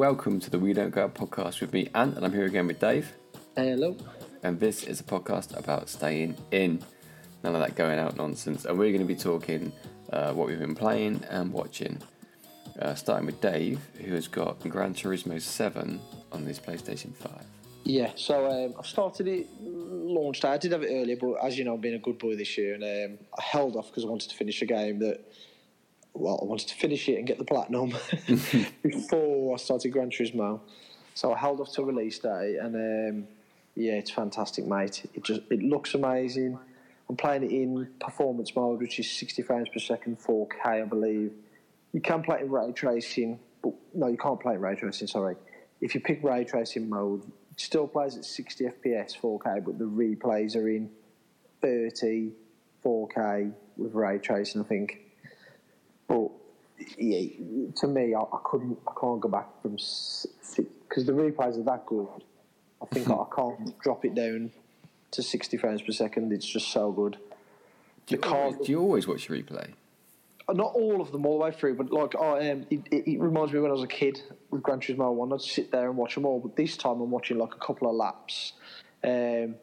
welcome to the We Don't Go Out podcast with me, Ant, and I'm here again with Dave. Hello. And this is a podcast about staying in, none of that going out nonsense. And we're going to be talking uh, what we've been playing and watching. Uh, starting with Dave, who has got Gran Turismo 7 on his PlayStation 5. Yeah, so um, I started it, launched. I did have it earlier, but as you know, I've been a good boy this year, and um, I held off because I wanted to finish a game that. Well, I wanted to finish it and get the platinum before I started Gran Turismo, so I held off to release day, and um, yeah, it's fantastic, mate. It just it looks amazing. I'm playing it in performance mode, which is 60 frames per second, 4K, I believe. You can play it in ray tracing, but no, you can't play it in ray tracing. Sorry, if you pick ray tracing mode, it still plays at 60 FPS, 4K, but the replays are in 30, 4K with ray tracing. I think, but yeah, to me, I, I couldn't, I can't go back from because the replays are that good. I think I can't drop it down to 60 frames per second. It's just so good. Do you, always, do you always watch replay? Not all of them all the way through, but like oh, um, it, it, it, reminds me when I was a kid with Gran Turismo One. I'd sit there and watch them all, but this time I'm watching like a couple of laps. Um,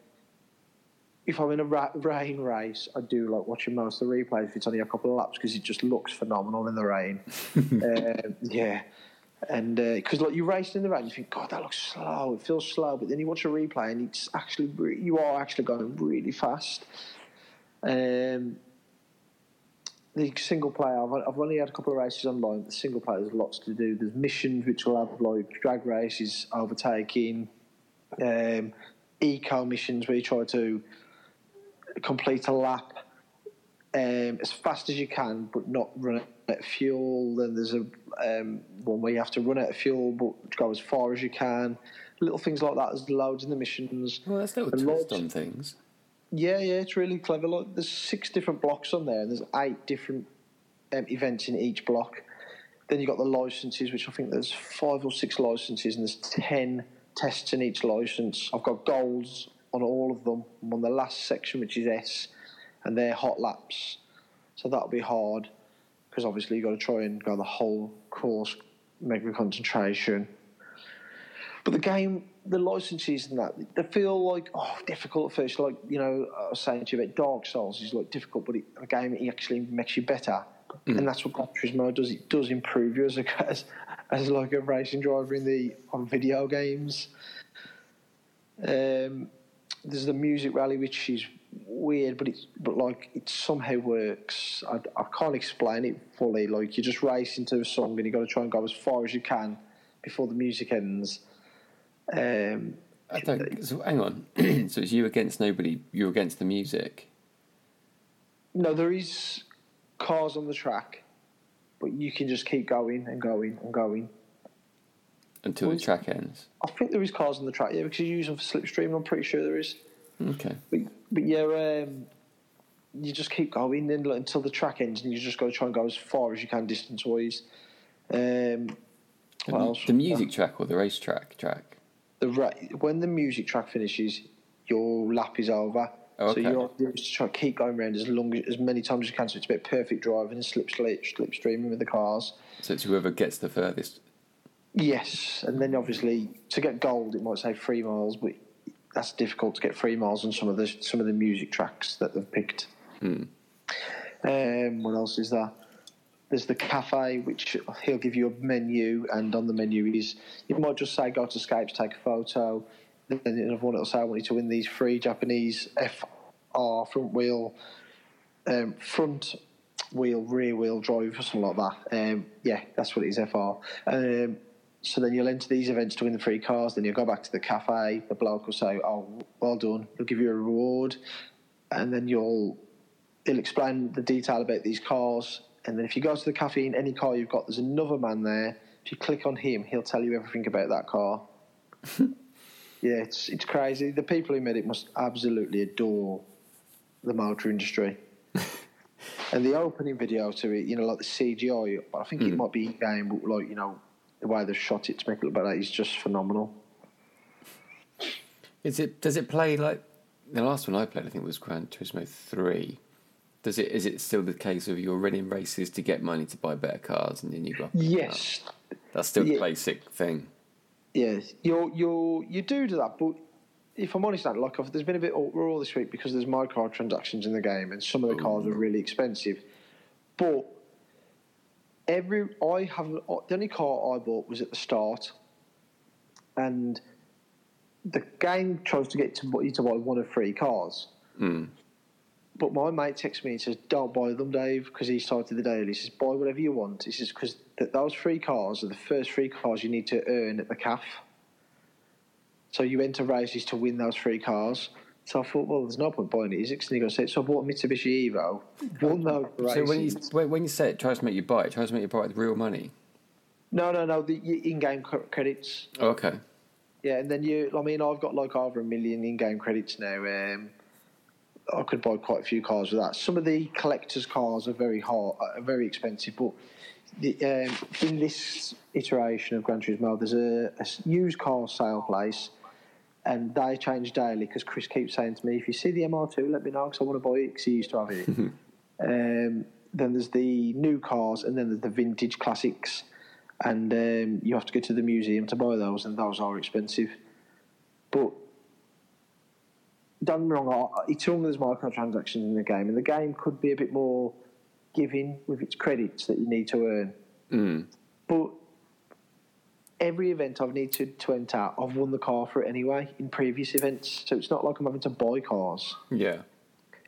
if I'm in a ra- rain race, I do like watching most of the replays if it's only a couple of laps because it just looks phenomenal in the rain. um, yeah, and because uh, like you race in the rain, you think, God, that looks slow. It feels slow, but then you watch a replay and it's actually you are actually going really fast. Um, the single player, I've, I've only had a couple of races online. The single player, there's lots to do. There's missions which will have like drag races, overtaking, um, eco missions where you try to complete a lap um, as fast as you can, but not run out of fuel. Then there's a um, one where you have to run out of fuel, but go as far as you can. Little things like that. There's loads in the missions. Well, there's little twist on things. Yeah, yeah, it's really clever. Like, there's six different blocks on there, and there's eight different um, events in each block. Then you've got the licenses, which I think there's five or six licenses, and there's ten tests in each license. I've got goals on all of them. I'm on the last section, which is S, and they're hot laps. So that'll be hard because obviously you've got to try and go the whole course, mega concentration. But the game, the licenses and that, they feel like oh difficult at first. Like you know, I was saying to you about Dark Souls is like difficult, but it, a game it actually makes you better, mm. and that's what Gran Turismo does. It does improve you as a as, as like a racing driver in the on video games. Um, there's the music rally, which is weird, but it's but like it somehow works. I, I can't explain it fully. Like you just race into a song and you got to try and go as far as you can before the music ends. Um, I don't. So hang on. so it's you against nobody. You're against the music. No, there is cars on the track, but you can just keep going and going and going until the track ends. I think there is cars on the track, yeah, because you use them for slipstream. I'm pretty sure there is. Okay. But, but yeah, um, you just keep going like, until the track ends, and you just got to try and go as far as you can distance wise. Um, the, the music track or the race track track? The ra- when the music track finishes, your lap is over. Oh, okay. So you're just try to keep going around as long as, as many times as you can. So it's a bit perfect driving and slip slip slipstreaming with the cars. So it's whoever gets the furthest Yes, and then obviously to get gold, it might say three miles, but that's difficult to get three miles on some of the some of the music tracks that they've picked. Hmm. Um, what else is there? There's the cafe, which he'll give you a menu, and on the menu is you might just say go to Scapes, take a photo. Then another one will say I want you to win these free Japanese FR front wheel, um, front wheel, rear wheel drive, or something like that. Um, yeah, that's what it is, FR. So then you'll enter these events to win the free cars. Then you'll go back to the cafe. The bloke will say, "Oh, well done." He'll give you a reward, and then you'll he'll explain the detail about these cars. And then if you go to the cafe in any car you've got, there's another man there. If you click on him, he'll tell you everything about that car. yeah, it's it's crazy. The people who made it must absolutely adore the motor industry. and the opening video to it, you know, like the CGI, but I think mm. it might be in game, but like you know the way they've shot it to make it look better is just phenomenal. Is it? Does it play like the last one I played? I think was Gran Turismo Three. Does it is it still the case of you're running races to get money to buy better cars and then you go? Yes, That's still the Yeah. basic thing. yes, you you you do do that, but if I'm honest, like there's been a bit uproar this week because there's microtransactions in the game, and some of the cars are really expensive. But every I have the only car I bought was at the start, and the game tries to get to you to buy one of three cars. Mm. But my mate texts me and says, "Don't buy them, Dave," because he started the day. early. He says, "Buy whatever you want." He says, "Because th- those three cars are the first three cars you need to earn at the CAF. So you enter races to win those three cars." So I thought, well, there's no point buying it, is it? 'Cause he goes, so I bought a Mitsubishi Evo, won those races. So when you when you say it tries to make you buy it, it tries to make you buy it with real money. no, no, no, the in-game credits. Oh, okay. Yeah, and then you, I mean, I've got like over a million in-game credits now. Um, I could buy quite a few cars with that. Some of the collectors' cars are very hard, are very expensive, but the, um, in this iteration of Gran Turismo, there's a used car sale place, and they change daily because Chris keeps saying to me, "If you see the MR2, let me know because I want to buy it because he used to have it." um, then there's the new cars, and then there's the vintage classics, and um, you have to go to the museum to buy those, and those are expensive. But don't get me wrong, I- it's all there's microtransactions in the game, and the game could be a bit more giving with its credits that you need to earn. Mm. But every event I've needed to enter, I've won the car for it anyway in previous events, so it's not like I'm having to buy cars. Yeah.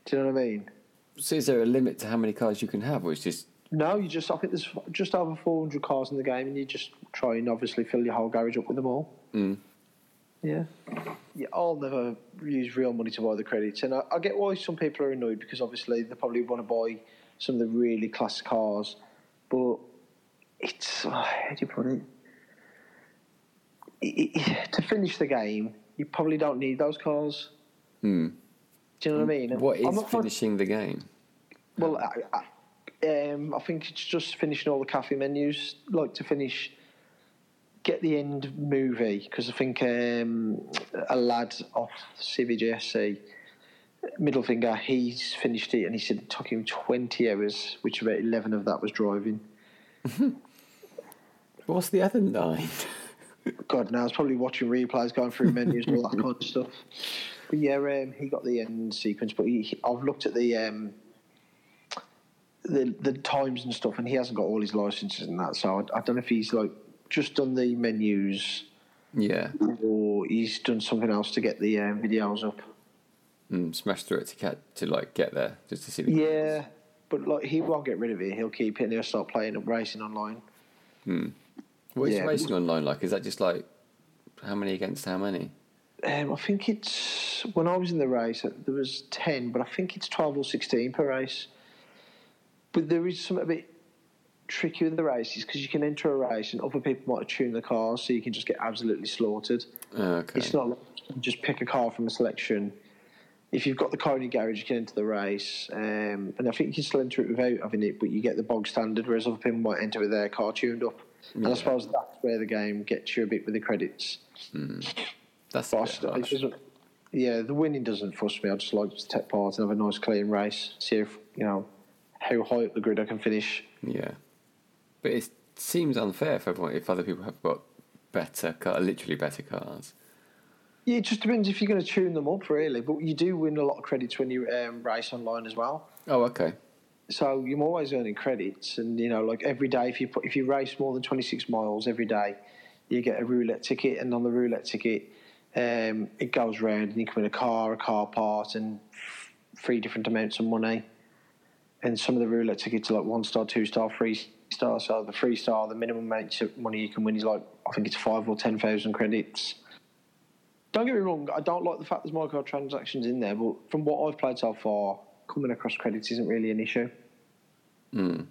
Do you know what I mean? So is there a limit to how many cars you can have, or is just No, you just I think there's just over 400 cars in the game, and you just try and obviously fill your whole garage up with them all. Mm. Yeah. Yeah, I'll never use real money to buy the credits, and I, I get why some people are annoyed because obviously they probably want to buy some of the really class cars, but it's oh, how do you put it? To finish the game, you probably don't need those cars. Mm. Do you know what I mean? what is finishing the game? Well, I, I, um, I think it's just finishing all the cafe menus, like to finish, get the end movie, because I think um, a lad off CVGSC, middle finger, he's finished it and he said it took him 20 hours, which about 11 of that was driving. What's the other nine? God knows, probably watching replays, going through menus and all that kind of stuff. But yeah, um, he got the end sequence, but he, he- I've looked at the um, the the times and stuff, and he hasn't got all his licenses and that. So I, I don't know if he's like just done the menus yeah. or he's done something else to get the um, videos up. Mm, smash through it to get to like get there just to see the Yeah, but like he won't get rid of it. He'll keep it and he'll start playing up racing online. What is Yeah. racing online like? Is that just like how many against how many? Um, I think it's when I was in the race, uh, there was ten, but I think it's twelve or sixteen per race. But there is something a bit tricky with the races because you can enter a race and other people might tune the cars, so you can just get absolutely slaughtered. Oh, okay. It's not like you just pick a car from a selection. If you've got the car in your garage, you can enter the race, um, and I think you can still enter it without having it, but you get the bog standard, whereas other people might enter with their car tuned up. And I suppose that's where the game gets you a bit with the credits. That's But bit harsh. yeah, the winning doesn't fuss me. I just like to take part and have a nice clean race. See if you know how high up the grid I can finish. Yeah, but it seems unfair for everyone if other people have got better, car, literally better cars. Yeah, it just depends if you're going to tune them up, really. But you do win a lot of credits when you um, race online as well. Oh, okay. So you're always earning credits, and you know, like every day, if you put, if you race more than 26 miles every day, you get a roulette ticket, and on the roulette ticket, um, it goes round, and you can win a car, a car part, and three different amounts of money. And some of the roulette tickets are like one star, two star, three star. So the three star, the minimum amount of money you can win is like I think it's five or ten thousand credits. Don't get me wrong, I don't like the fact there's microtransactions in there, but from what I've played so far, coming across credits isn't really an issue. Mm.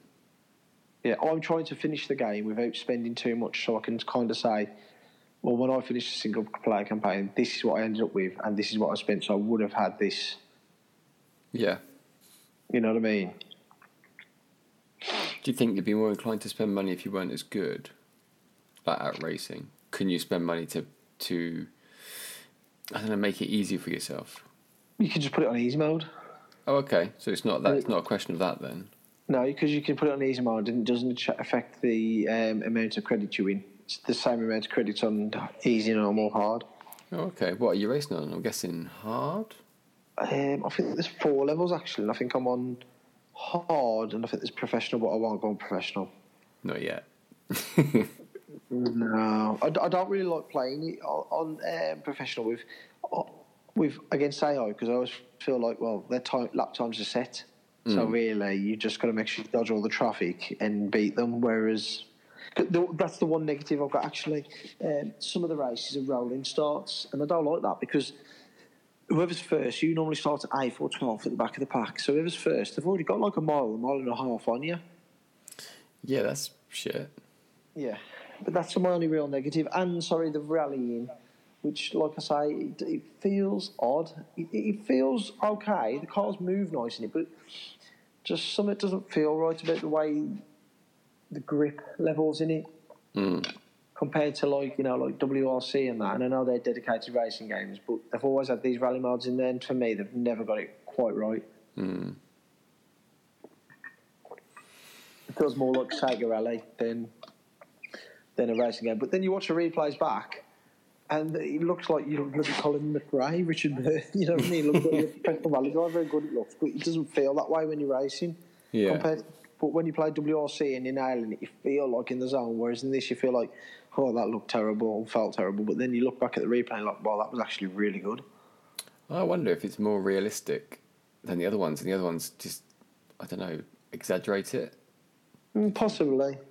Yeah, I'm trying to finish the game without spending too much, so I can kind of say, well, when I finish the single player campaign, this is what I ended up with, and this is what I spent, so I would have had this. Yeah. You know what I mean? Do you think you'd be more inclined to spend money if you weren't as good, like at racing? Can you spend money to to I don't know, make it easier for yourself? You can just put it on easy mode. Oh, okay. So it's not that. It's not a question of that then. No, because you can put it on easy mode and it doesn't affect the um, amount of credit you win. It's the same amount of credits on easy, normal, hard. Oh, okay. What are you racing on? I'm guessing hard. Um, I think there's four levels actually, and I think I'm on hard, and I think there's professional, but I won't go on professional. Not yet. No, I, I don't really like playing on, on um, professional with with against AI because I always feel like well their time lap times are set, so really you just got to make sure you dodge all the traffic and beat them. Whereas the, that's the one negative I've got actually. Um, some of the races are rolling starts, and I don't like that because. Whoever's first, you normally start at eighth or twelfth at the back of the pack. So whoever's first, they've already got like a mile, a mile and a half on you. Yeah, that's shit. Yeah, but that's my only real negative. And sorry, the rallying, which, like I say, it, it feels odd. It, it feels okay. The cars move nice in it, but just something doesn't feel right about the way the grip levels in it hmm. compared to like you know like WRC and that. And I know they're dedicated racing games, but they've always had these rally modes in there. And for me, they've never got it quite right. Hmm. It feels more like Sega Rally than than a racing game. But then you watch the replays back, and it looks like you look at Colin McRae, Richard Burns. You know what I mean? It looks like you're a professional rally driver. Very good it looks, but it doesn't feel that way when you're racing. Yeah. Compared, but when you play WRC and you're nailing it, you feel like in the zone. Whereas in this, you feel like, oh, that looked terrible, felt terrible. But then you look back at the replay and like, wow, that was actually really good. I wonder if it's more realistic than the other ones, and the other ones just, I don't know, exaggerate it. Mm, possibly.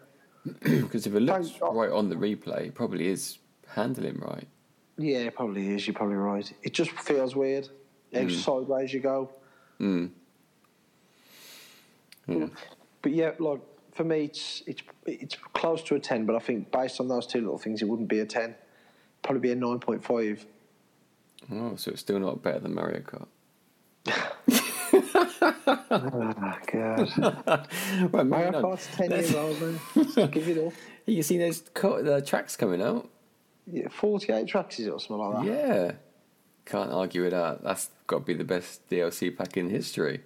Because if it looks Thank God. right on the replay, it probably is handling right. Yeah, it probably is. You're probably right. It just feels weird. How sideways you go. Mm. Yeah. But yeah, like for me, it's it's it's close to a ten. But I think based on those two little things, it wouldn't be a ten. Probably be a nine point five. Oh, so it's still not better than Mario Kart. Oh god! Right, Mario. Kart's ten years old, man. Just give it up. You can see those co- the tracks coming out. Yeah, Forty-eight tracks is it or something like that? Yeah. Can't argue with that. That's got to be the best DLC pack in history.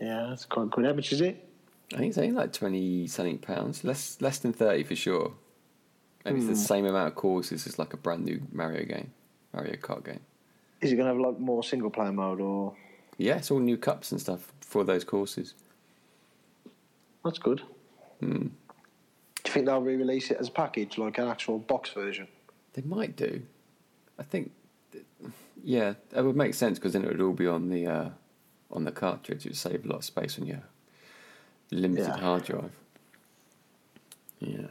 yeah, that's quite good. How much is it? I think it's only like 20 something pounds. Less less than 30 for sure. Maybe it's the hmm. same amount of courses as like a brand new Mario game, Mario Kart game. Is it going to have like more single player mode or? Yeah, it's all new cups and stuff for those courses. That's good. Hmm. Do you think they'll re-release it as a package, like an actual box version? They might do. I think, yeah, that would make sense because then it would all be on the uh, on the cartridge. It would save a lot of space on your limited Yeah. hard drive. Yeah,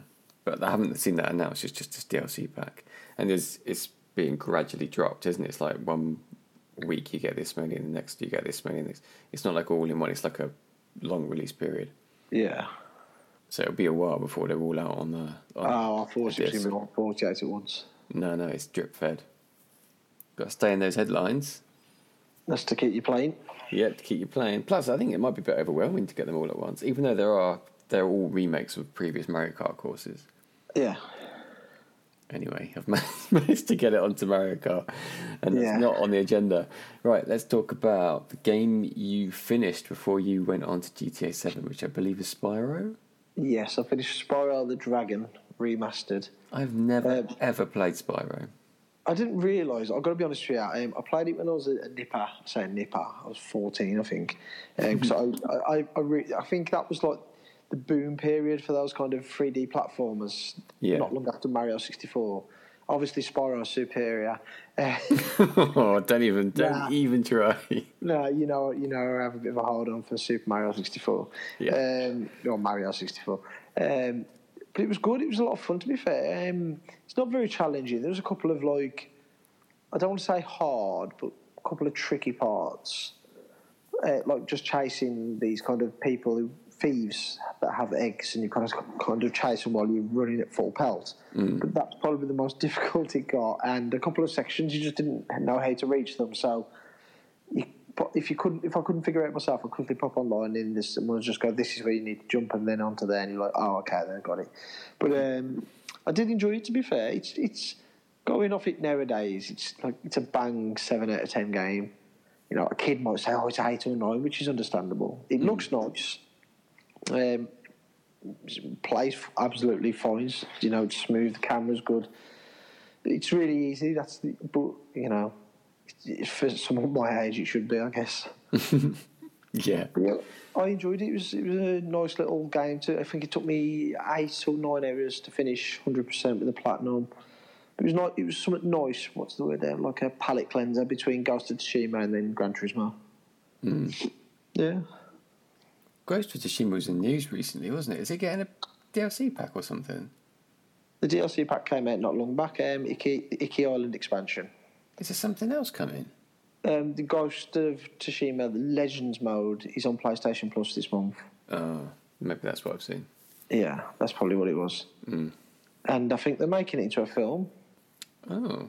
but I haven't seen that announced. It's just this DLC pack, and it's it's being gradually dropped, isn't it? It's like one week you get this many, and the next you get this many. And next. It's not like all in one. It's like a long release period. Yeah. So it'll be a while before they're all out on the. On Oh, I thought it was Yes. going to be like forty-eight at once. No, no, it's drip fed. Got to stay in those headlines. That's to keep you playing. Yeah, to keep you playing. Plus, I think it might be a bit overwhelming to get them all at once, even though there are they're all remakes of previous Mario Kart courses. Yeah. Anyway, I've managed- managed to get it onto Mario Kart, and Yeah. it's not on the agenda. Right, let's talk about the game you finished before you went on to GTA Seven, which I believe is Spyro. Yes, I finished Spyro the Dragon remastered. I've never Um, ever played Spyro. I didn't realise. I've got to be honest with you. Um, I played it when I was a, a nipper. I say nipper. I was fourteen, I think. Um, so I, I, I, re- I think that was like the boom period for those kind of three D platformers. Yeah. Not long after Mario sixty four. Obviously, Spyro is superior. Oh, don't even don't Nah. even try. no, you know, you know, I have a bit of a hold on for Super Mario sixty four. Yeah. Um, or Mario sixty four. But it was good. It was a lot of fun. To be fair, um, it's not very challenging. There was a couple of like, I don't want to say hard, but a couple of tricky parts, uh, like just chasing these kind of people who thieves that have eggs, and you kind of kind of chase them while you're running at full pelt. But that's probably the most difficult it got, and a couple of sections you just didn't know how to reach them. So if you couldn't, if I couldn't figure it out myself, I quickly pop online in this and we'll just go. This is where you need to jump, and then onto there, and you're like, oh, okay, then I got it. But um, I did enjoy it. To be fair, it's it's going off it nowadays. It's like it's a bang seven out of ten game. you know, a kid might say, "Oh, it's eight or nine, which is understandable. It looks nice. Um, plays absolutely fine. You know, it's smooth. The camera's good. It's really easy. That's the, but you know, for someone my age, it should be, I guess. Yeah. Yeah, I enjoyed it. It was it was a nice little game. To I think it took me eight or nine hours to finish hundred percent with the platinum. It was not. It was something nice. What's the word there? Like a palate cleanser between Ghost of Tsushima and then Gran Turismo. Yeah. Ghost of Tsushima was in the news recently, wasn't it? Is it getting a DLC pack or something? The DLC pack came out not long back. Um, Iki, Iki Island expansion. Is there something else coming? Um, the Ghost of Tsushima the Legends mode is on PlayStation Plus this month. Oh, maybe that's what I've seen. Yeah, that's probably what it was. And I think they're making it into a film. Oh,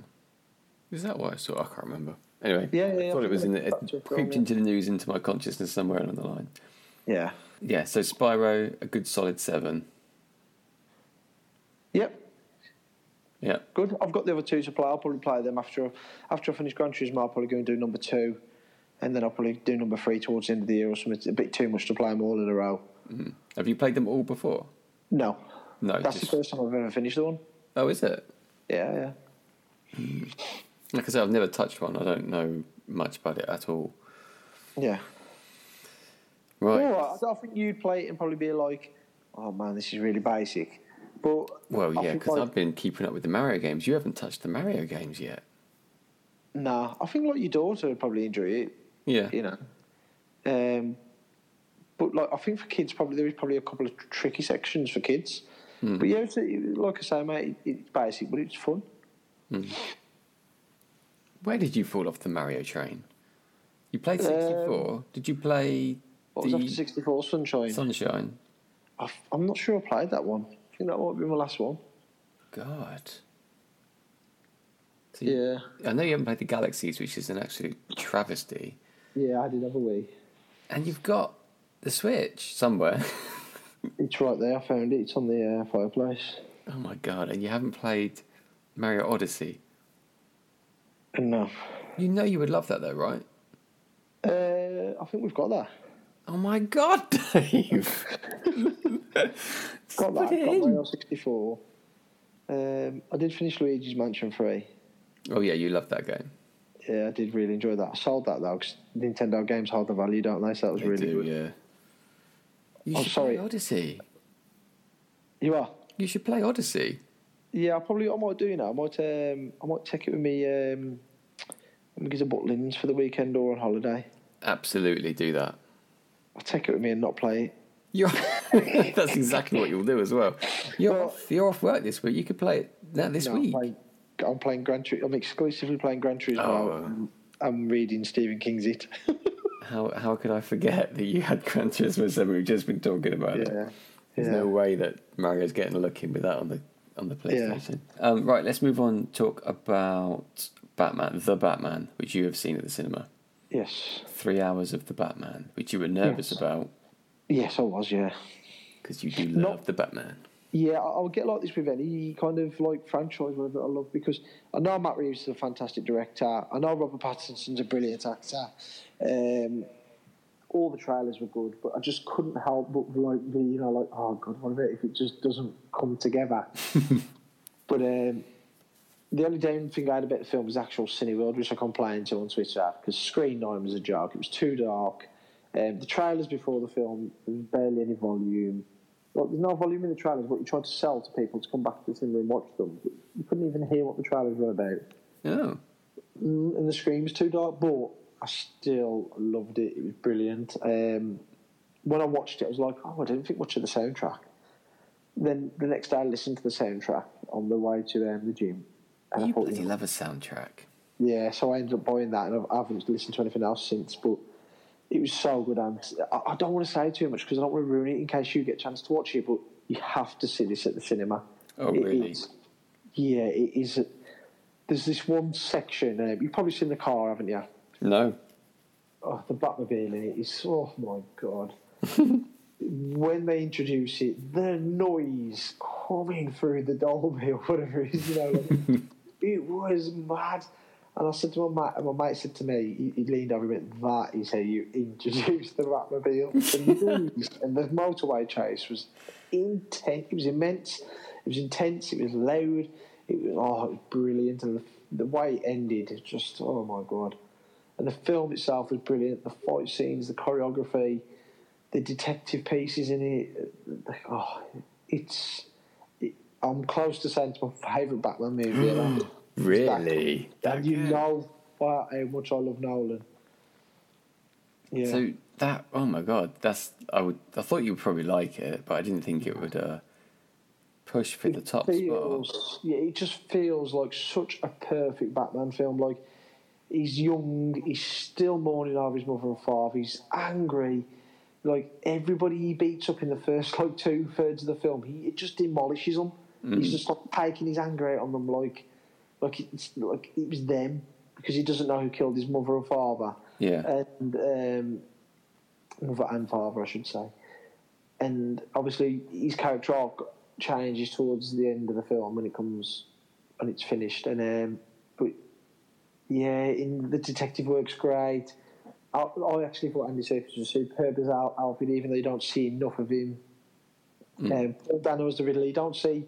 is that what I saw? I can't remember. Anyway, Yeah, yeah, I thought I it was in the, it film, creeped yeah. into the news into my consciousness somewhere along the line. Yeah. Yeah, so Spyro, a good solid seven. Yep. Yeah, Good. I've got the other two to play. I'll probably play them after after I finish Gran Turismo. I'll probably go and do number two, and then I'll probably do number three towards the end of the year or something. It's a bit too much to play them all in a row. Mm-hmm. have you played them all before? No, No, that's just the first time I've ever finished the one. oh, is it? Yeah, yeah, Like I said, I've never touched one. I don't know much about it at all. yeah. Right. All right. I, I think you'd play it and probably be like, "Oh man, this is really basic." But Well, yeah, because like, I've been keeping up with the Mario games. You haven't touched the Mario games yet. nah, I think like your daughter would probably enjoy it. Yeah. you know. Um, but like I think for kids, probably there is probably a couple of tricky sections for kids. Hmm. But yeah, it's, like I say, mate, it, it's basic, but it's fun. Where did you fall off the Mario train? You played Um, 64. did you play What was after sixty four Sunshine? Sunshine? I, am not sure I played that one. I think that might be my last one. God. So you- Yeah, I know you haven't played the Galaxies, which is an absolute travesty. yeah, I did have a wee. And you've got the Switch somewhere. It's right there. I found it. It's on the uh, fireplace. oh my god! And you haven't played Mario Odyssey. And no, You know you would love that though, right? uh, I think we've got that. Oh my god, Dave! Got that. Put it Got in. Mario sixty four. Um, I did finish Luigi's Mansion three. Oh yeah, you love that game. Yeah, I did really enjoy that. I sold that though because Nintendo games hold the value, don't they? So that was They really do, good. yeah. You Oh, should sorry. play Odyssey. You are. You should play Odyssey. Yeah, I probably I might do you know. I might um, I might take it with me. Um, I'm get to Butlins for the weekend or on holiday. Absolutely do that. I'll take it with me and not play it. You're That's exactly what you'll do as well. You're Well- off. You're off work this week. You could play it now this No, week. I'm playing, I'm playing Gran Turismo. I'm exclusively playing Gran Turismo. Oh. I'm, I'm reading Stephen King's It. How how could I forget that you had Gran Turismo Seven? We've just been talking about it. There's yeah. no way that Mario's getting a look in with that on the on the PlayStation. Um, right, let's move on. Talk about Batman, the Batman, which you have seen at the cinema. Yes. Three hours of the Batman, which you were nervous Yes. about Yes, I was. Yeah. because you do Not- love the Batman. Yeah, I- I'll get like this with any kind of like franchise whatever I love because I know Matt Reeves is a fantastic director. I know Robert Pattinson's a brilliant actor. Um, all the trailers were good, but I just couldn't help but like be you know like oh god, what if it just doesn't come together? but um, the only damn thing I had about the film was actual Cineworld, which I complained to on Twitter because Screen Nine was a joke. It was too dark. Um, the trailers before the film, there was barely any volume. Well, there's no volume in the trailers, but you're trying to sell to people to come back to the cinema and watch them. You couldn't even hear what the trailers were about. Oh, Mm, and the screen was too dark, but I still loved it. It was brilliant. Um, when I watched it, I was like, oh, I didn't think much of the soundtrack. Then the next day, I listened to the soundtrack on the way to um, the gym. And I you thought, bloody love a soundtrack. yeah, so I ended up buying that, and I've, I haven't listened to anything else since. But it was so good, and I, I don't want to say too much because I don't want to ruin it in case you get a chance to watch it. But you have to see this at the cinema. Oh, It really? yeah, it is. a- There's this one section. Uh, you've probably seen the car, haven't you? No. Oh, the Batmobile in it is. Oh my god. when they introduce it, the noise coming through the Dolby or whatever it is, you know, like, it was mad. And I said to my mate, and my mate said to me, he, he leaned over a bit, that is how you introduce the Batmobile. the and the motorway chase was intense. It was immense. It was intense. It was loud. It was, oh, it was brilliant. And the, the way it ended, it just, oh my God. And the film itself was brilliant. The fight scenes, the choreography, the detective pieces in it. Oh, it's. It, I'm close to saying it's my favourite Batman movie. ever. Really? That And you good? know how much I love Nolan. Yeah. So that oh my god, that's I would I thought you would probably like it, but I didn't think it would uh, push for the top spot. yeah, it just feels like such a perfect Batman film. Like he's young, he's still mourning over his mother and father. He's angry. Like everybody he beats up in the first like two thirds of the film, he it just demolishes them. He's just like taking his anger out on them, like like it's like it was them because he doesn't know who killed his mother and father Yeah, and um, mother and father, I should say. And obviously, his character arc changes towards the end of the film when it comes and it's finished. And um, but yeah, in the detective works great. I, I actually thought Andy Serkis was superb as Al- Alfred, even though you don't see enough of him. Um, Paul Dano as the Riddler, you don't see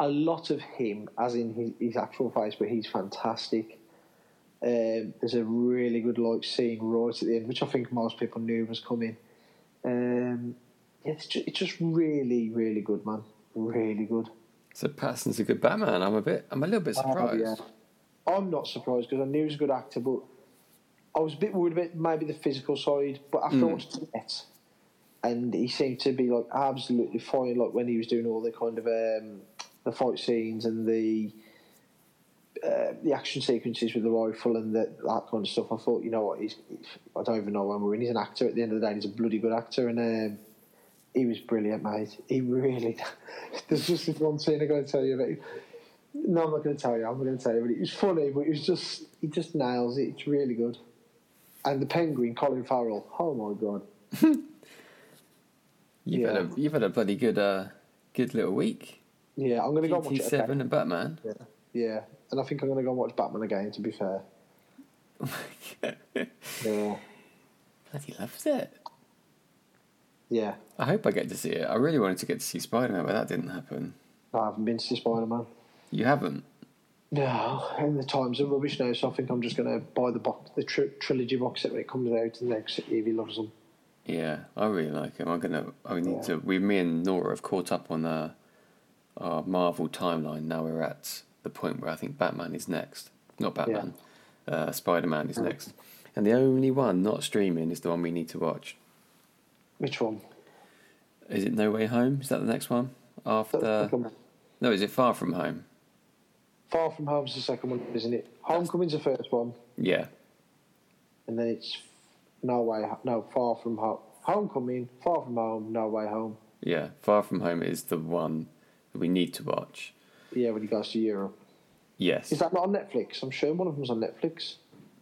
a lot of him, as in his, his actual face, but he's fantastic. Um, there's a really good like scene right at the end, which I think most people knew was coming. Um, yeah, it's just, it's just really, really good, man. Really good. so Pattinson's a good Batman. I'm a bit, I'm a little bit surprised. Oh, yeah. I'm not surprised because I knew he was a good actor, but I was a bit worried about maybe the physical side. But after I watched it, and he seemed to be like absolutely fine, like when he was doing all the kind of um, the fight scenes and the uh, the action sequences with the rifle and the, that kind of stuff. I thought, you know what, he's, I don't even know when we're in. He's an actor at the end of the day. He's a bloody good actor, and um, he was brilliant, mate. He really. There's just this one scene I'm going to tell you about. No, I'm not going to tell you. I'm not going to tell you, but it was funny. But it was just he just nails it. It's really good. And the penguin, Colin Farrell. Oh my god. You've Yeah. had a, you've had a bloody good, uh, good little week. Yeah, I'm going to go and watch it. Seven and Batman. Yeah, yeah, and I think I'm going to go and watch Batman again. To be fair. Yeah, Bloody loves it. yeah. I hope I get to see it. I really wanted to get to see Spider Man, but that didn't happen. I haven't been to see Spider Man. You haven't. No, and the times are rubbish now, so I think I'm just going to buy the box, the tri- trilogy box set when it comes out, and then Evie loves them. Yeah, I really like him. I'm gonna. I need Yeah. to. We, me and Nora have caught up on uh, our Marvel timeline. Now we're at the point where I think Batman is next. Not Batman. Uh, Spider Man is next. And the only one not streaming is the one we need to watch. Which one? Is it No Way Home? Is that the next one? After no, is it Far From Home? Far From Home's the second one, isn't it? Homecoming's the first one, Yeah, and then it's No Way, no Far From Home. Homecoming, Far From Home, No Way Home. yeah. Far From Home is the one that we need to watch. Yeah, when he goes to Europe. Yes, Is that not on Netflix? I'm sure one of them's on Netflix.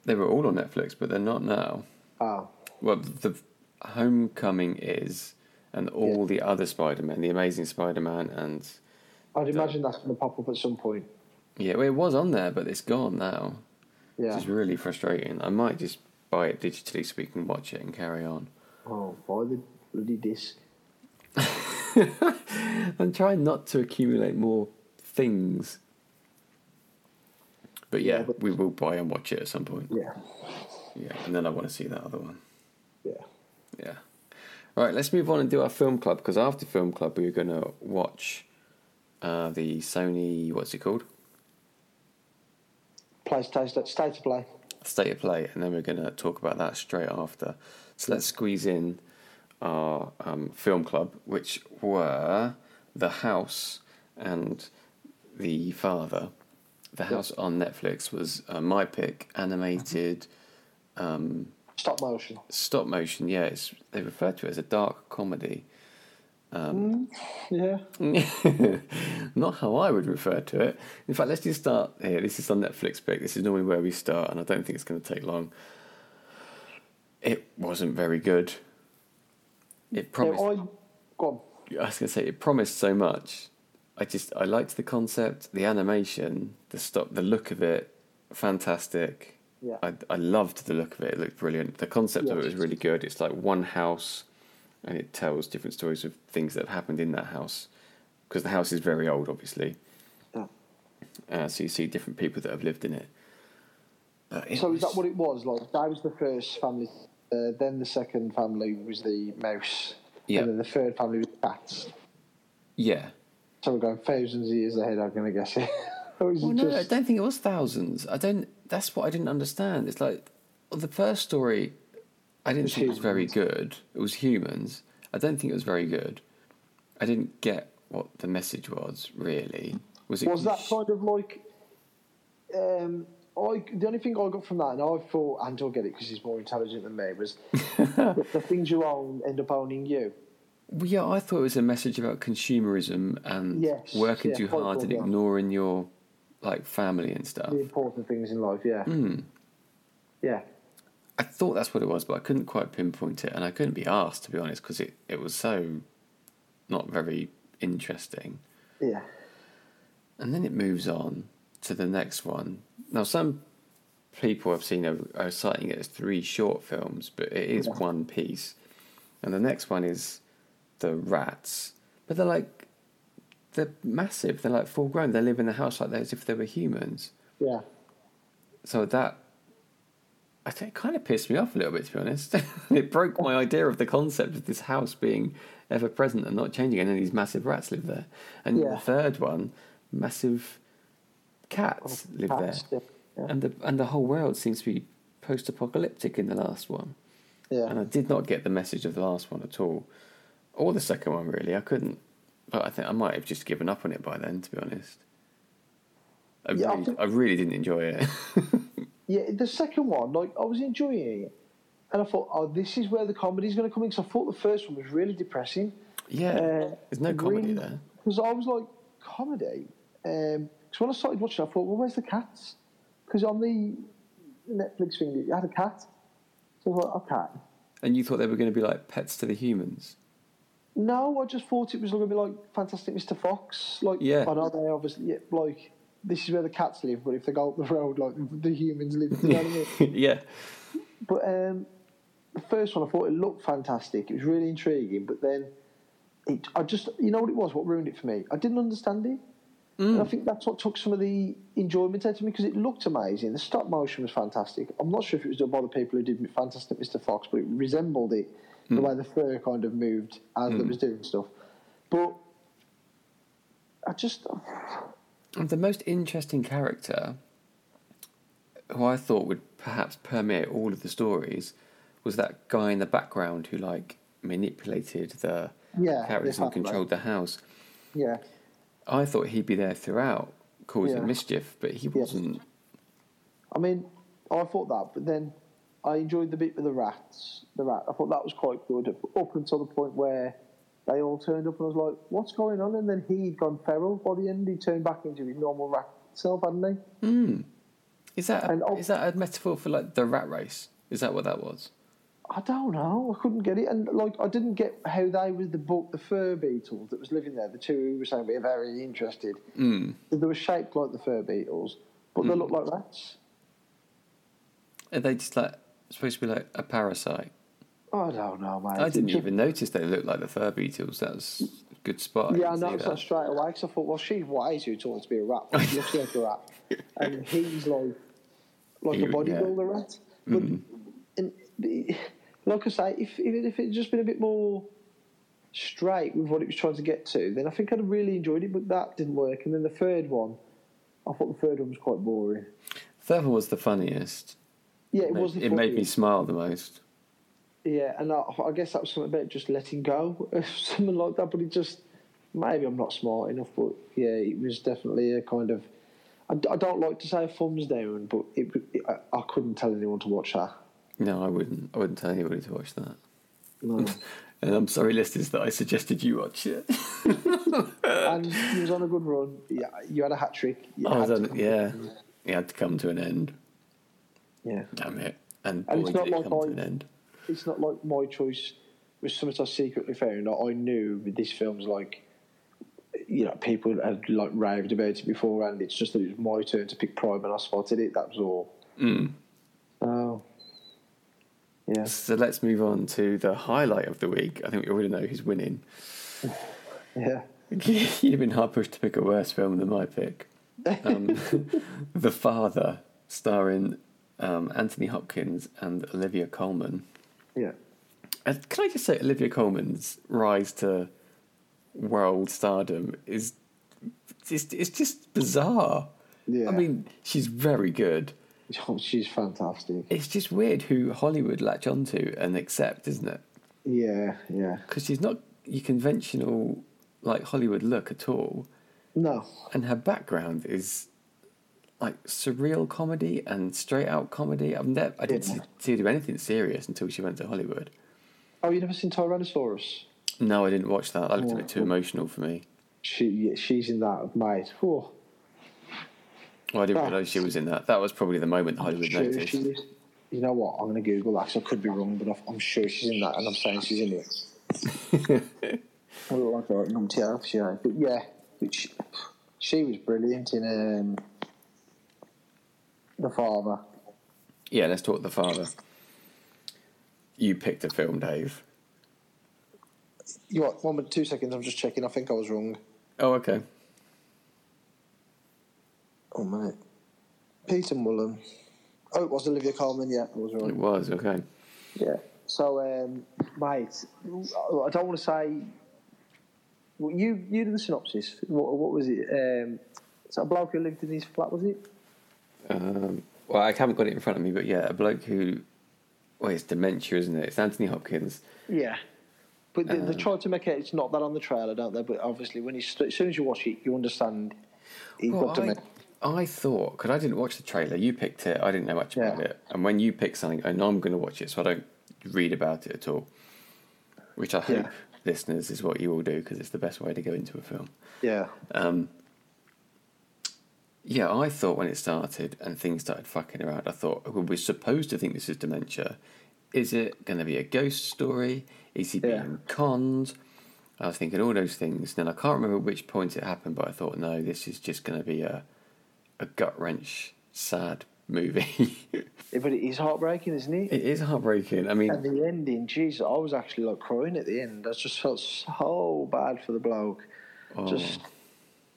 they were all on Netflix, but they're not now. Ah, Well, the Homecoming is, and all the other Spider-Man, the Amazing Spider-Man, and I'd imagine that's going to pop up at some point. yeah, well, it was on there, but it's gone now, Yeah. which is really frustrating. I might just buy it digitally so we can watch it and carry on. Oh, buy the bloody disc. I'm trying not to accumulate more things. But yeah, we will buy and watch it at some point. Yeah, Yeah, and then I want to see that other one. yeah. Yeah. All right, let's move on and do our film club because after film club we are going to watch uh, the Sony. What's it called? Play, State to play. State of Play, and then we're going to talk about that straight after. So let's squeeze in our um, film club, which were The House and The Father. The House on Netflix was uh, my pick, animated Stop motion. stop motion. Yeah, it's, they refer to it as a dark comedy. Yeah. Not how I would refer to it. In fact, let's just start here. This is on Netflix pick. This is normally where we start, and I don't think it's going to take long. It wasn't very good. It promised. I, go on. I was going to say it promised so much. I just I liked the concept, the animation, the stop, the look of it. fantastic. Yeah. I, I loved the look of it. It looked brilliant. The concept of it was really good. It's like one house, and it tells different stories of things that have happened in that house. Because the house is very old, obviously. Yeah. Uh, so you see different people that have lived in it. It So is that what it was? Like that was the first family. Uh, then the second family was the mouse. Yeah. And then the third family was bats. Yeah. So we're going thousands of years ahead. I'm gonna guess it. Well, it no, I don't think it was thousands. I don't. That's what I didn't understand. It's like well, the first story. I didn't It's think it was very good. It was humans. I don't think it was very good. I didn't get what the message was really. Was it? Was that kind of like? Um, I the only thing I got from that, and I thought, and I'll get it because he's more intelligent than me, was the, the things you own end up owning you. Well, yeah, I thought it was a message about consumerism and Yes, working yeah, too hard and ignoring your like family and stuff. The important things in life, yeah, Hmm. yeah. I thought that's what it was, but I couldn't quite pinpoint it, and I couldn't be asked to be honest because it, it was so not very interesting. Yeah. And then it moves on to the next one. Now, some people I've seen are, are citing it as three short films, but it is Yeah. one piece. And the next one is the rats, but they're like they're massive. They're like full grown. They live in the house like that as if they were humans. Yeah. So that I think kind of pissed me off a little bit, to be honest. it broke my idea of the concept of this house being ever present and not changing, and then these massive rats live there. And Yeah. the third one, massive cats live Cats, there, Yeah. and the and the whole world seems to be post-apocalyptic in the last one. Yeah. And I did not get the message of the last one at all, or the second one really. I couldn't, but I think I might have just given up on it by then, to be honest. I, Yeah, I really, think- I really didn't enjoy it. Yeah, the second one, like I was enjoying it, and I thought, oh, this is where the comedy's going to come in. Because I thought the first one was really depressing. Yeah, Uh, there's no comedy really- there. Because I was like, comedy. Because when I started watching, I thought, well, where's the cats? Because on the Netflix thing, you had a cat. So I thought, okay. And you thought they were going to be like pets to the humans. No, I just thought it was going to be like Fantastic Mr. Fox. Like, Yeah. I know they obviously, yeah, like, this is where the cats live, but if they go up the road, like, the humans live. You know I mean? yeah, But um, the first one, I thought it looked fantastic. It was really intriguing, but then it, I just, you know what it was? What ruined it for me? I didn't understand it. Mm. And I think that's what took some of the enjoyment out of me because it looked amazing. The stop motion was fantastic. I'm not sure if it was done by the people who did Fantastic Mr. Fox, but it resembled it the mm. way the fur kind of moved as it mm. was doing stuff. But I just, And the most interesting character, who I thought would perhaps permeate all of the stories, was that guy in the background who like manipulated the Yeah, characters and controlled the house. yeah. I thought he'd be there throughout, causing Yeah. mischief, but he wasn't. I mean, I thought that, but then I enjoyed the bit with the rats. The rat, I thought that was quite good up until the point where they all turned up, and I was like, "What's going on?" And then he'd gone feral by the end. He turned back into his normal rat self, hadn't he? Hmm. Is that And a, oh- is that a metaphor for like the rat race? Is that what that was? I don't know. I couldn't get it, and like I didn't get how they were the book, the fur beetles that was living there. The two who were saying we're very interested. Mm. They were shaped like the fur beetles, but they looked like rats. Are they just like supposed to be like a parasite? I don't know, man. I didn't even notice they looked like the fur beetles. That was a good spot. Yeah, I didn't noticed that straight away because I thought, well, she's way too tall to be a rat. She looks like a rat, and he's like like He- a bodybuilder rat. But and, like I say, if if it had just been a bit more straight with what it was trying to get to, then I think I'd have really enjoyed it. But that didn't work. And then the third one, I thought the third one was quite boring. Third one was the funniest. Yeah, it Made- wasn't. it made me smile the most. Yeah, and I, I guess that was something about just letting go, something like that. But it just maybe I'm not smart enough, but yeah, it was definitely a kind of. I, I don't like to say a thumbs down, but it, it, I, I couldn't tell anyone to watch that. No, I wouldn't. I wouldn't tell anybody to watch that. No. And I'm sorry, listeners, that I suggested you watch it. and he was on a good run. Yeah, you had a hat trick. You I was had on, to- yeah, it had to come to an end. yeah. Damn it! And, And boy, it's not it like come to I- an end. It's not like my choice was something I secretly found. I knew this film's like you know, people had like raved about it before, and It's just that it was my turn to pick Prime and I spotted it. That was all. Mm. Oh, yeah. So let's move on to the highlight of the week. I think we already know who's winning. Yeah. You've been hard pushed to pick a worse film than my pick. Um, the Father, starring um, Anthony Hopkins and Olivia Colman. Yeah. And can I just say, Olivia Colman's rise to world stardom is just, it's just bizarre. Yeah. I mean, she's very good. Oh, she's fantastic. It's just weird who Hollywood latch onto and accept, isn't it? Yeah, yeah. Because she's not your conventional like Hollywood look at all, No. and her background is like surreal comedy and straight out comedy. I've never, I didn't Yeah. see, her do anything serious until she went to Hollywood. Oh, you never seen Tyrannosaurus? No, I didn't watch that. That looked a Oh. bit too emotional for me. She, she's in that, mate. Oh, Well, I didn't Oh. realise she was in that. That was probably the moment Hollywood sure noticed. she is. You know what? I'm going to Google that I could be wrong, but I'm sure she's in that, and I'm saying she's in it. I look like a numpty elf, yeah. But yeah, but she, she was brilliant in um, The Father. Yeah, let's talk the father. You picked a film, Dave. You what? One two seconds. I'm just checking. I think I was wrong. Oh, okay. Oh minute. Peter Mullan. Oh, it was Olivia Colman. Yeah, it was It was okay. Yeah. So, um, mate, I don't want to say. Well, you you did the synopsis. What, what was it? Um, is that a bloke who lived in his flat? Was it? Um, well, I haven't got it in front of me, but yeah, a bloke who, well, it's dementia, isn't it? It's Anthony Hopkins. Yeah. But they, they Uh. tried to make it. It's not that on the trailer, don't they? But obviously, when you st- as soon as you watch it, you understand. He Well, I. I thought because I didn't watch the trailer, you picked it. I didn't know much about Yeah. it, and when you pick something, I know I'm going to watch it, so I don't read about it at all. Which I hope Yeah. listeners is what you all do because it's the best way to go into a film. Yeah. Um, yeah, I thought when it started and things started fucking around, I thought well, we're supposed to think this is dementia. Is it going to be a ghost story? Is he Yeah. being conned? I was thinking all those things. And then I can't remember which point it happened, but I thought no, this is just going to be a a gut wrench, sad movie. Yeah, But it is heartbreaking, isn't it? it is heartbreaking. I mean, And the ending, Jesus, I was actually like crying at the end. I just felt so bad for the bloke. oh, Just,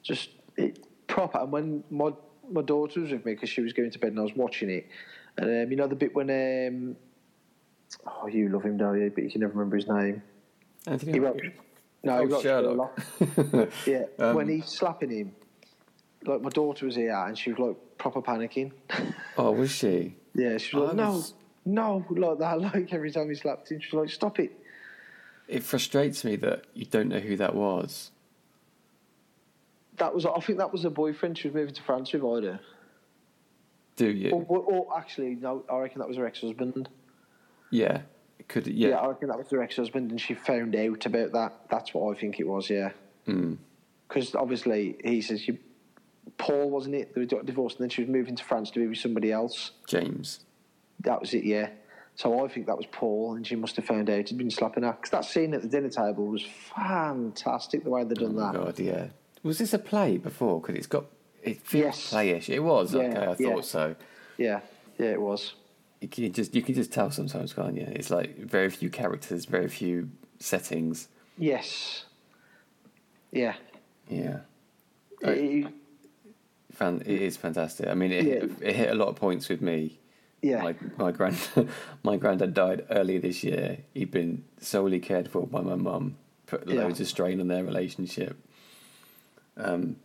just it proper. And when my my daughter was with me because she was going to bed and I was watching it, and um, you know the bit when um, oh you love him, don't you? But you can never remember his name. Anthony He wrote, no, Oh, he Sherlock. Sherlock. Yeah, Um, when he's slapping him, like my daughter was here and she was like proper panicking. oh, was she? yeah, she was I like, no, was- no, like that. Like every time he slapped him, she was like, stop it. It frustrates me that you don't know who that was. That was, I think that was her boyfriend. She was moving to France with Ida. Do you? Or, or, or actually, no, I reckon that was her ex-husband. Yeah. Could Yeah. yeah. I reckon that was her ex-husband, and she found out about that. That's what I think it was. Yeah, Mm. because obviously he says you, Paul wasn't it? They got divorced, and then she was moving to France to be with somebody else. James. That was it. Yeah. So I think that was Paul, and she must have found out he'd been slapping her. Because that scene at the dinner table was fantastic. The way they Oh done my that. god, yeah. Was this a play before? Because it's got it feels Yes. playish. It was Yeah, okay. I thought yeah. so. Yeah. Yeah, it was. You can just you can just tell sometimes, can't you? It's like very few characters, very few settings. Yes. Yeah. Yeah, It- Fan, it is fantastic. I mean, it, Yeah. hit, it hit a lot of points with me. yeah. My my grand my granddad died earlier this year. He'd been solely cared for by my mum. Put Yeah. loads of strain on their relationship. Um,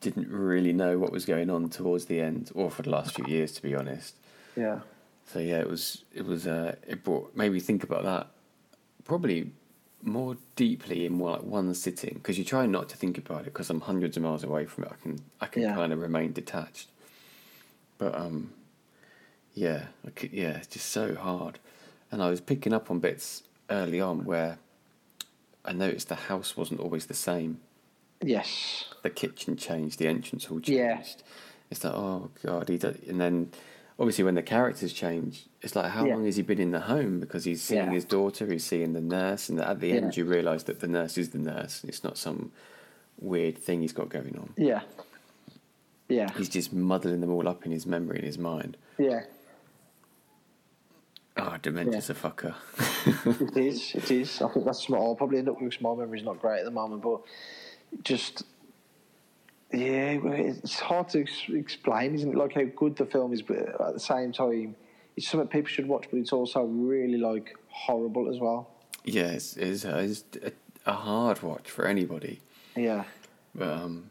didn't really know what was going on towards the end, or for the last few years, to be honest. yeah. So yeah, it was it was uh, it brought made me think about that probably more deeply in more like one sitting because you try not to think about it because I'm hundreds of miles away from it. I can I can Yeah. kind of remain detached, but um, yeah, I could, yeah, it's just so hard. And I was picking up on bits early on where I noticed the house wasn't always the same. Yes. The kitchen changed, the entrance all changed. Yeah. It's like, oh god, he does, and then obviously when the characters change, it's like, how Yeah. long has he been in the home? Because he's seeing Yeah. his daughter, he's seeing the nurse, and at the Yeah. end you realise that the nurse is the nurse. It's not some weird thing he's got going on. Yeah. Yeah. He's just muddling them all up in his memory in his mind. Yeah. Ah, oh, Dementia's a fucker. It is. It is. I think that's. I'll probably end up with my memory's not great at the moment, but just yeah, it's hard to explain, isn't it? Like how good the film is, but at the same time, it's something people should watch, but it's also really like horrible as well. yeah, it's, it's, uh, it's a, a hard watch for anybody. Yeah. But um,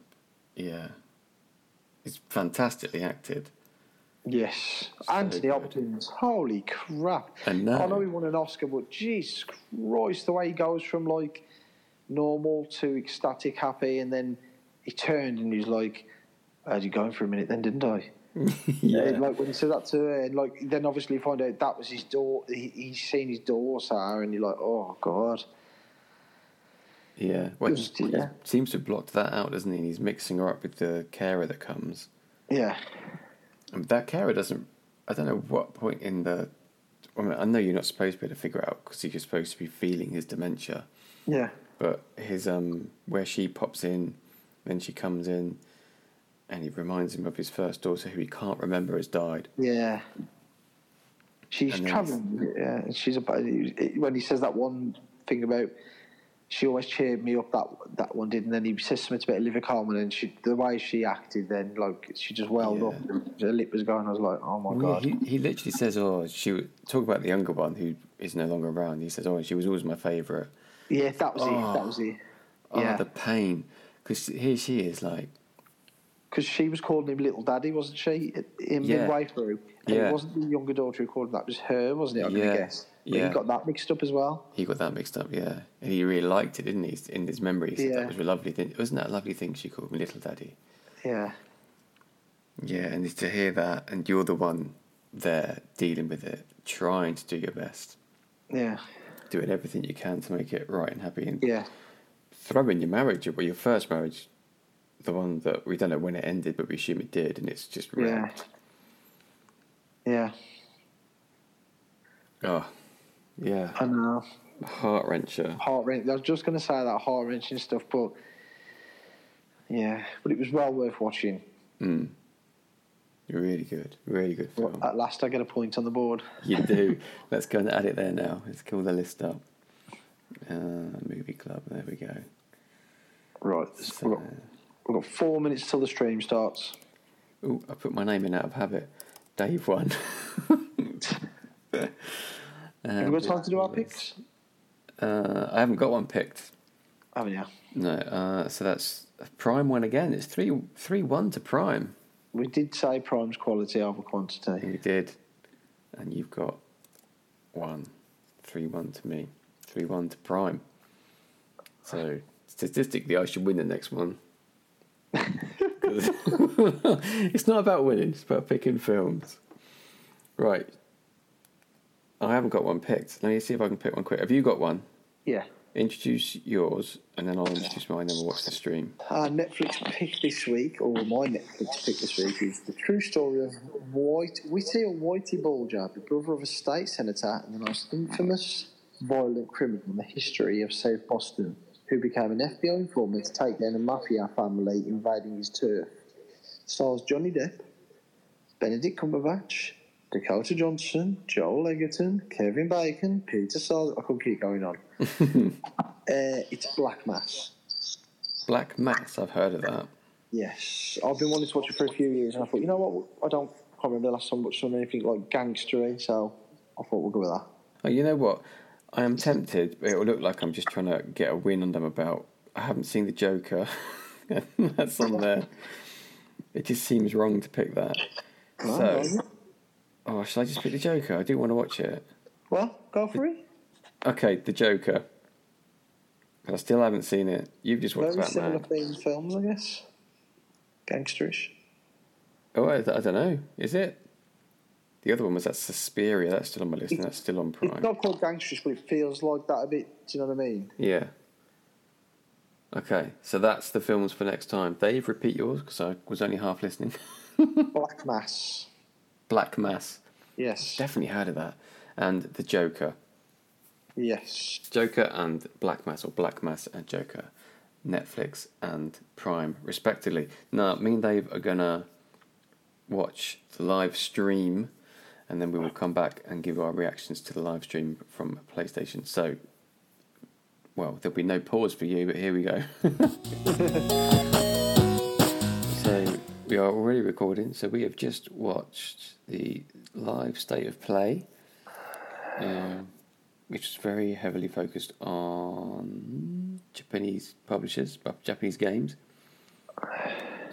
yeah, it's fantastically acted. Yes, So Anthony. Hopkins. Holy crap! I know. I know he won an Oscar, but Jesus Christ, the way he goes from like normal to ecstatic, happy, and then he turned and he's like, "I had you going for a minute, then didn't I?" yeah, And, like when he said that to her, and like then obviously you find out that was his daughter. He, he's seen his daughter, and you're like, "Oh God." yeah. Well, Just, he, he seems to have blocked that out, doesn't he? And he's mixing her up with the carer that comes. Yeah, And that carer doesn't. I don't know what point in the. I, mean, I know you're not supposed to be able to figure it out because you're supposed to be feeling his dementia. yeah, But his um, where she pops in, then she comes in, and he reminds him of his first daughter, who he can't remember has died. yeah. She's traveling. Yeah, and she's about when he says that one thing about. She always cheered me up. That that one did, and then he says something about Olivia Colman, and she the way she acted, then like she just welled Yeah. up. Her lip was going. I was like, oh my Well, god. He, he literally says, "Oh, she would talk about the younger one who is no longer around." He says, "Oh, she was always my favourite. Yeah, that was it. Oh. That was it. Oh, Yeah. the pain, because here she is, like, Because she was calling him little daddy, wasn't she? In Yeah. midway through, and Yeah. it wasn't the younger daughter who called him that. It was her, wasn't it? I'm Yeah. gonna guess. But Yeah. he got that mixed up as well. he got that mixed up, yeah, and he really liked it, didn't he? In his memory, he said Yeah. that was a lovely thing. Wasn't that a lovely thing she called me, little daddy? Yeah, Yeah, and to hear that, and you're the one there dealing with it, trying to do your best, yeah, doing everything you can to make it right and happy, and yeah, throwing your marriage, well, your first marriage, the one that we don't know when it ended, but we assume it did, and it's just Yeah. yeah. Oh, yeah, I know. heart wrencher. Heart wrenching. I was just gonna say that heart wrenching stuff, but yeah, but it was well worth watching. Mm. Really good, really good film. At last, I get a point on the board. You do. Let's go and add it there now. Let's call the list up. Uh, movie club. There we go. Right, So, we've got, four minutes till the stream starts. ooh, I put my name in out of habit. Dave won. Have we got time to do our picks? Uh, I haven't got one picked. Haven't you? No. Uh, so that's Prime one again. It's three three one to Prime. We did say Prime's quality over quantity. You did, and you've got one. Three one to me. Three one to Prime. So statistically, I should win the next one. it's not about winning; it's about picking films. Right. I haven't got one picked. Let me see if I can pick one quick. Have you got one? Yeah. Introduce yours, and then I'll introduce mine, and we'll watch the stream. Our Netflix pick this week, or my Netflix pick this week, is the true story of White, Whitty or Whitey Bulger, the brother of a state senator and the most infamous violent criminal in the history of South Boston, who became an FBI informant to take down a mafia family invading his turf. Stars Johnny Depp, Benedict Cumberbatch, Dakota Johnson, Joel Edgerton, Kevin Bacon, Peter Sellers. I could keep going on. uh, it's Black Mass. Black Mass. I've heard of that. Yes, I've been wanting to watch it for a few years, and I thought, you know what, I don't can't remember the last time I watched anything like gangstery, so I thought we'll go with that. Oh, you know what? I am tempted, but it will look like I'm just trying to get a win on them about. I haven't seen the Joker. That's on there. It just seems wrong to pick that. So, oh, should I just pick the Joker? I do want to watch it. well, go for it. Okay, the Joker. But I still haven't seen it. You've just watched Very similar Batman. themed films, I guess. Gangsterish. Oh, I, I don't know. Is it? The other one was that Suspiria. That's still on my list, and that's still on Prime. It's not called gangsterish, but it feels like that a bit. Do you know what I mean? Yeah. Okay, so that's the films for next time. Dave, repeat yours because I was only half listening. Black Mass. Black Mass. Yes. Definitely heard of that. And the Joker. Yes. Joker and Black Mass, or Black Mass and Joker. Netflix and Prime, respectively. Now, me and Dave are gonna watch the live stream, and then we will come back and give our reactions to the live stream from PlayStation. So, well, there'll be no pause for you, but here we go. so we are already recording. So we have just watched the live state of play, um, which is very heavily focused on Japanese publishers, Japanese games,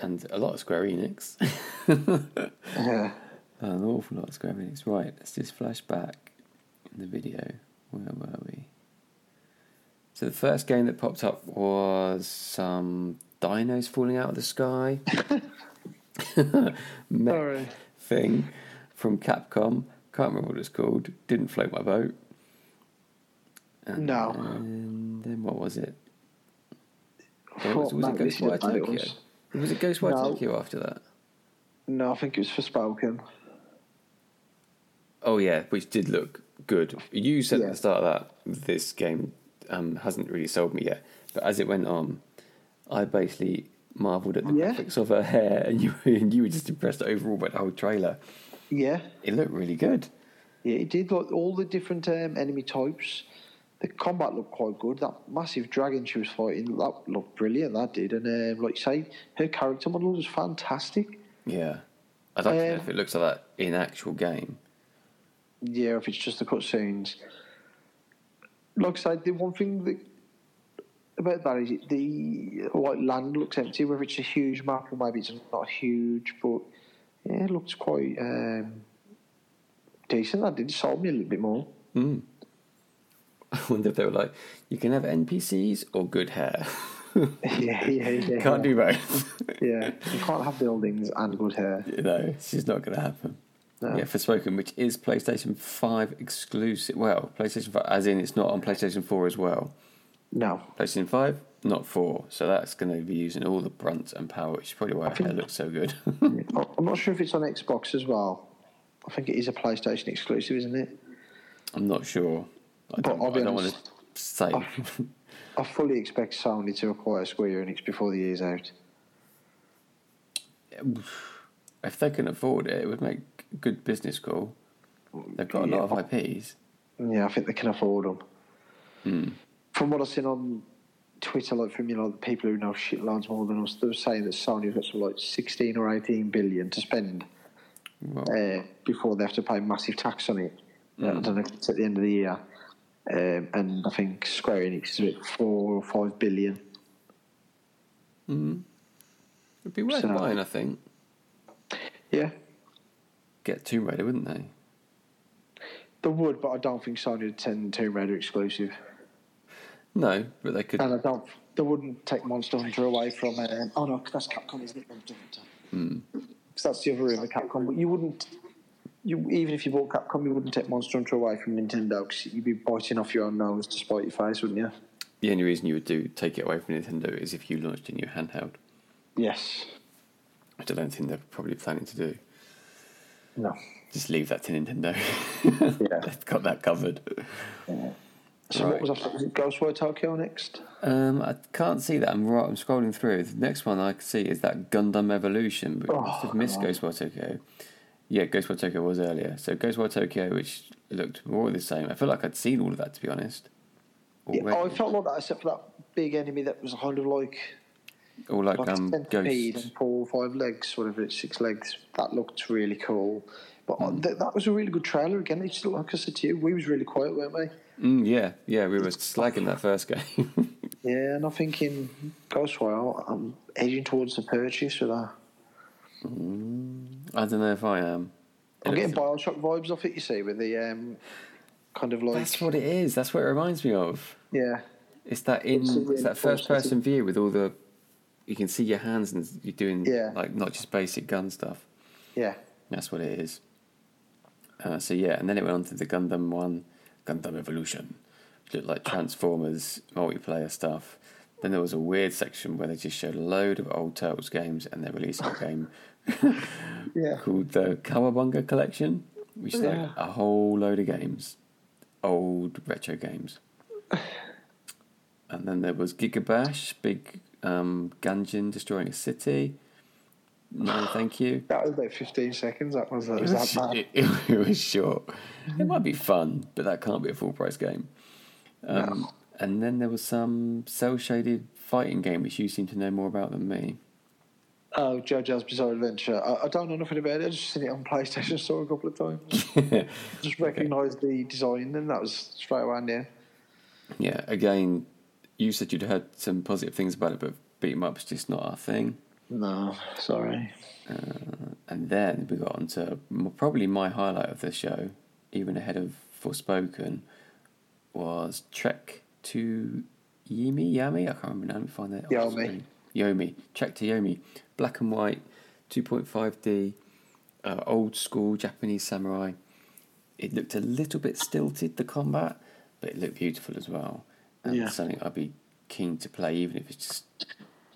and a lot of Square Enix. Yeah. An awful lot of Square Enix. Right, let's just flash back in the video. Where were we? So the first game that popped up was some dinos falling out of the sky. Sorry. thing from Capcom. Can't remember what it's called. Didn't float my boat. And No. then what was it? Thought was, was it Ghostwire Tokyo? Was it Ghostwire No. Tokyo after that? No, I think it was Forspoken. Oh yeah, which did look good. You said at the start of that this game um, hasn't really sold me yet, but as it went on, I basically marvelled at the Yeah. graphics of her hair, and you and you were just impressed overall by the whole trailer. Yeah. It looked really good. Yeah, it did. Like all the different um, enemy types. The combat looked quite good. That massive dragon she was fighting, that looked brilliant. That did, and um, like you say, her character model was fantastic. Yeah, I'd like to know Um, if it looks like that in actual game. Yeah, if it's just the cutscenes. Like I said, the one thing that about that is it, the like land looks empty. Whether it's a huge map or maybe it's not huge, but yeah, it looks quite um, decent. That did sold me a little bit more. Mm. I wonder if they were like, you can have NPCs or good hair. yeah, yeah, yeah. Can't do both. Yeah, you can't have buildings and good hair. You know, it's just not going to happen. No. Yeah, Forspoken, which is PlayStation 5 exclusive. Well, PlayStation 5, as in it's not on PlayStation 4 as well. No, PlayStation 5, not 4. So that's going to be using all the brunt and power, which is probably why hair looks so good. I'm not sure if it's on Xbox as well. I think it is a PlayStation exclusive, isn't it? I'm not sure. I But don't, I don't want to say. I fully expect Sony to acquire Square Enix before the year's out. if they can afford it, it would make good business call. They've got a lot of IPs. Yeah, I think they can afford them. Hmm. From what I've seen on Twitter, like from you know the people who know shitloads more than us, they were saying that Sony's got some like 16 or 18 billion to spend Well, uh, before they have to pay massive tax on it. Hmm. I don't know if it's at the end of the year. Um, and I think Square Enix is at four or five billion. it'd be worth so- buying, I think. Yeah, Get Tomb Raider, wouldn't they? they would, but I don't think Sony would send Tomb Raider exclusive. No, but they could. And I don't. They wouldn't take Monster Hunter away from. Um, oh no, that's Capcom, isn't it? Monster Hunter. Hmm. Because that's the other room of Capcom. But you wouldn't. You even if you bought Capcom, you wouldn't take Monster Hunter away from Nintendo because you'd be biting off your own nose to spite your face, wouldn't you? The only reason you would do take it away from Nintendo is if you launched a new handheld, Yes. which I don't think they're probably planning to do. No. Just leave that to Nintendo. Yeah. They've got that covered. So Right. what was after? Was it Ghostwire Tokyo next? Um, I can't see that. I'm right. I'm scrolling through. The next one I can see is that Gundam Evolution, but I must have Oh, missed God. Ghostwire Tokyo. Yeah, Ghostwire Tokyo was earlier. So Ghostwire Tokyo, which looked more the same. I feel like I'd seen all of that to be honest. Yeah, Already. oh, I felt like that, except for that big enemy that was kind of like Or like, like um, centipede and four or five legs, whatever it's six legs. That looked really cool. But uh, th- that was a really good trailer. Again, it's like I said to you, we was really quiet, weren't we? Mm, yeah, yeah, we were slagging that first game. Yeah, and I'm thinking Ghostwire. I'm edging towards the purchase for that. I don't know if I am. It I'm getting Bioshock vibes off it. You see, with the um, kind of like That's what it is. That's what it reminds me of. yeah, It's that in. It's a It's that first person view with all the. You can see your hands and you're doing Yeah. like not just basic gun stuff. yeah, That's what it is. Uh, so yeah, and then it went on to the Gundam one, Gundam Evolution, which looked like Transformers multiplayer stuff. Then there was a weird section where they just showed a load of old Turtles games, and they're releasing a game yeah. called the Cowabunga Collection, which is like a whole load of games, old retro games. And then there was Gigabash, big um, Ganjin destroying a city. No, thank you. That was about 15 seconds. That was, that It was was, that bad. it, it was short. It might be fun, but that can't be a full price game. Um, And then there was some cell shaded fighting game, which you seem to know more about than me. Oh, JoJo's Bizarre Adventure. I, I don't know nothing about it. I just seen it on PlayStation Store a couple of times. just recognised the design, and that was straight away there. yeah, again, you said you'd heard some positive things about it, but beat 'em up's just not our thing. No, sorry. And then we got on to probably my highlight of the show, even ahead of Forspoken, was Trek to Yimi, Yami? I can't remember now. Let me find that. Yomi. Yomi. Trek to Yomi. Black and white, 2.5D, uh, old school Japanese samurai. It looked a little bit stilted, the combat, but it looked beautiful as well. And Yeah. something I'd be keen to play, even if it's just.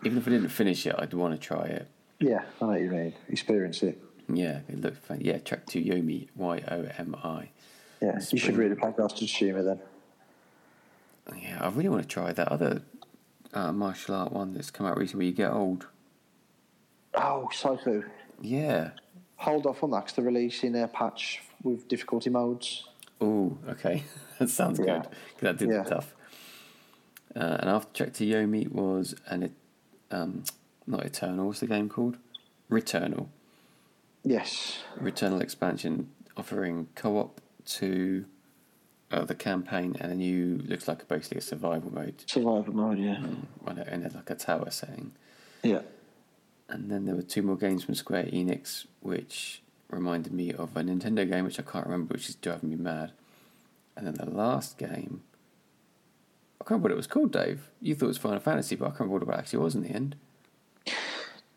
Even if I didn't finish it, I'd want to try it. Yeah, I know what you mean. Experience it. Yeah, it looked fun. Yeah, Trek to Yomi, Y O M I. Yeah, you should really play of Tsushima then. Yeah, I really want to try that other uh, martial art one that's come out recently where you get old. Oh, Sifu. Yeah. Hold off on that because they're releasing a patch with difficulty modes. Oh, okay. that sounds Yeah. good. That did Yeah. tough. Uh, and after Trek to Yomi was an, um, not Eternal, what's the game called? Returnal. Yes. Returnal expansion offering co-op to uh, the campaign and a new, looks like basically a survival mode Survival mode, yeah. on a, in like a tower setting. Yeah. And then there were two more games from Square Enix, which reminded me of a Nintendo game, which I can't remember, which is driving me mad. And then the last game, I can't remember what it was called, Dave. You thought it was Final Fantasy, but I can't remember what it actually was in the end.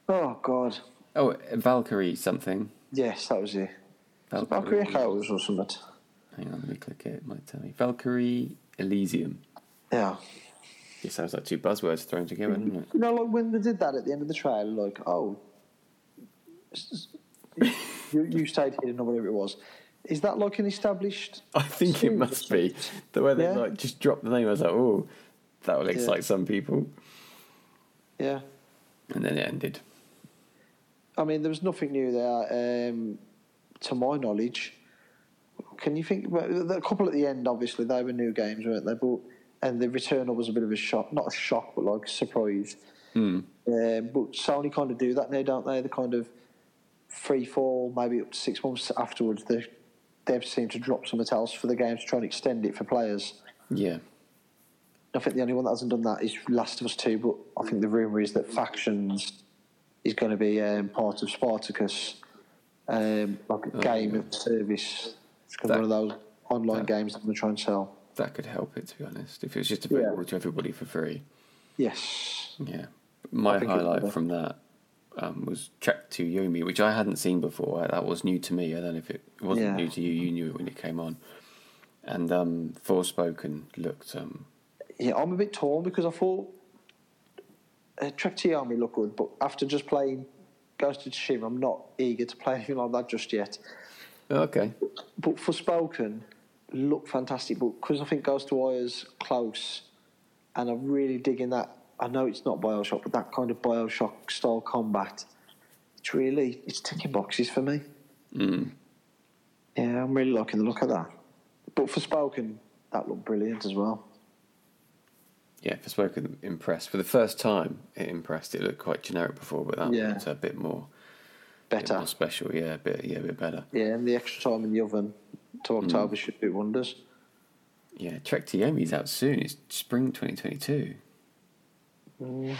Oh, God. Oh, Valkyrie something. Yes, that was it. Valkyrie Echoes or something? Hang on, let me click it. It might tell me. Valkyrie Elysium. Yeah. It sounds like two buzzwords thrown together, doesn't it? You know, like when they did that at the end of the trailer, like, oh, you, you stayed here or whatever it was. Is that like an established? I think it series must be. The way they Yeah. like just dropped the name, I was like, oh, that will Yeah. excite some people. Yeah. And then it ended. I mean, there was nothing new there, um, to my knowledge. Can you think? Well, a couple at the end, obviously, they were new games, weren't they? But and the Returnal was a bit of a shock, not a shock, but like a surprise. Um, but Sony kind of do that now, don't they? The kind of free fall, maybe up to six months afterwards, they they seem to drop something else for the game to try and extend it for players. Yeah. I think the only one that hasn't done that is Last of Us Two, but I think the rumor is that Factions is going to be um, part of Spartacus, um, like a game of service. It's going to be one of those online games that we're trying to try and sell. That could help it, to be honest. If it was just available to everybody for free. Yes. Yeah. My think it would highlight from that um, was Trek to Yomi, which I hadn't seen before. That was new to me. I don't know if it wasn't Yeah. new to you. You knew it when it came on. And um, Forspoken looked. Um, Yeah, I'm a bit torn because I thought uh, Trek to Yomi looked good, but after just playing Ghost of Tsushima, I'm not eager to play anything like that just yet. okay. But Forspoken, looked fantastic. But because I think Ghost of Wire's close, and I'm really digging that. I know it's not Bioshock, but that kind of Bioshock style combat, it's really it's ticking boxes for me. Mm. Yeah, I'm really liking the look of that. But Forspoken, that looked brilliant as well. Yeah, Forspoken impressed. For the first time, it impressed. It looked quite generic before, but that Yeah. looked a bit more, bit Better. more special. Yeah, a bit, yeah, a bit better. Yeah, and the extra time in the oven to October should do wonders. Yeah, Trek to Yomi's out soon. It's spring 2022.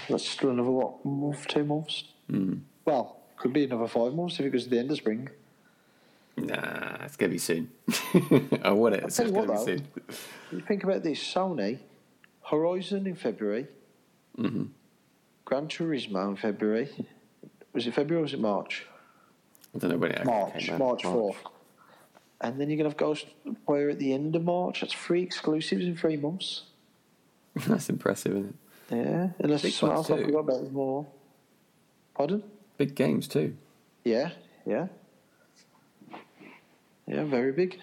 That's still another what month, two months. Mm. Well, could be another five months if it goes to the end of spring. Nah, it's gonna be soon. I want it. I'll It's you gonna what, be though. soon. You think about this: Sony, Horizon in February, hmm Gran Turismo in February. Was it February or was it March? I don't know when it actually March, came out. March fourth. And then you're gonna have Ghostwire at the end of March. That's three exclusives in three months. That's impressive, isn't it? Yeah, unless Big something else I too. forgot about more. Pardon? Big games too. Yeah, yeah, yeah. Very big.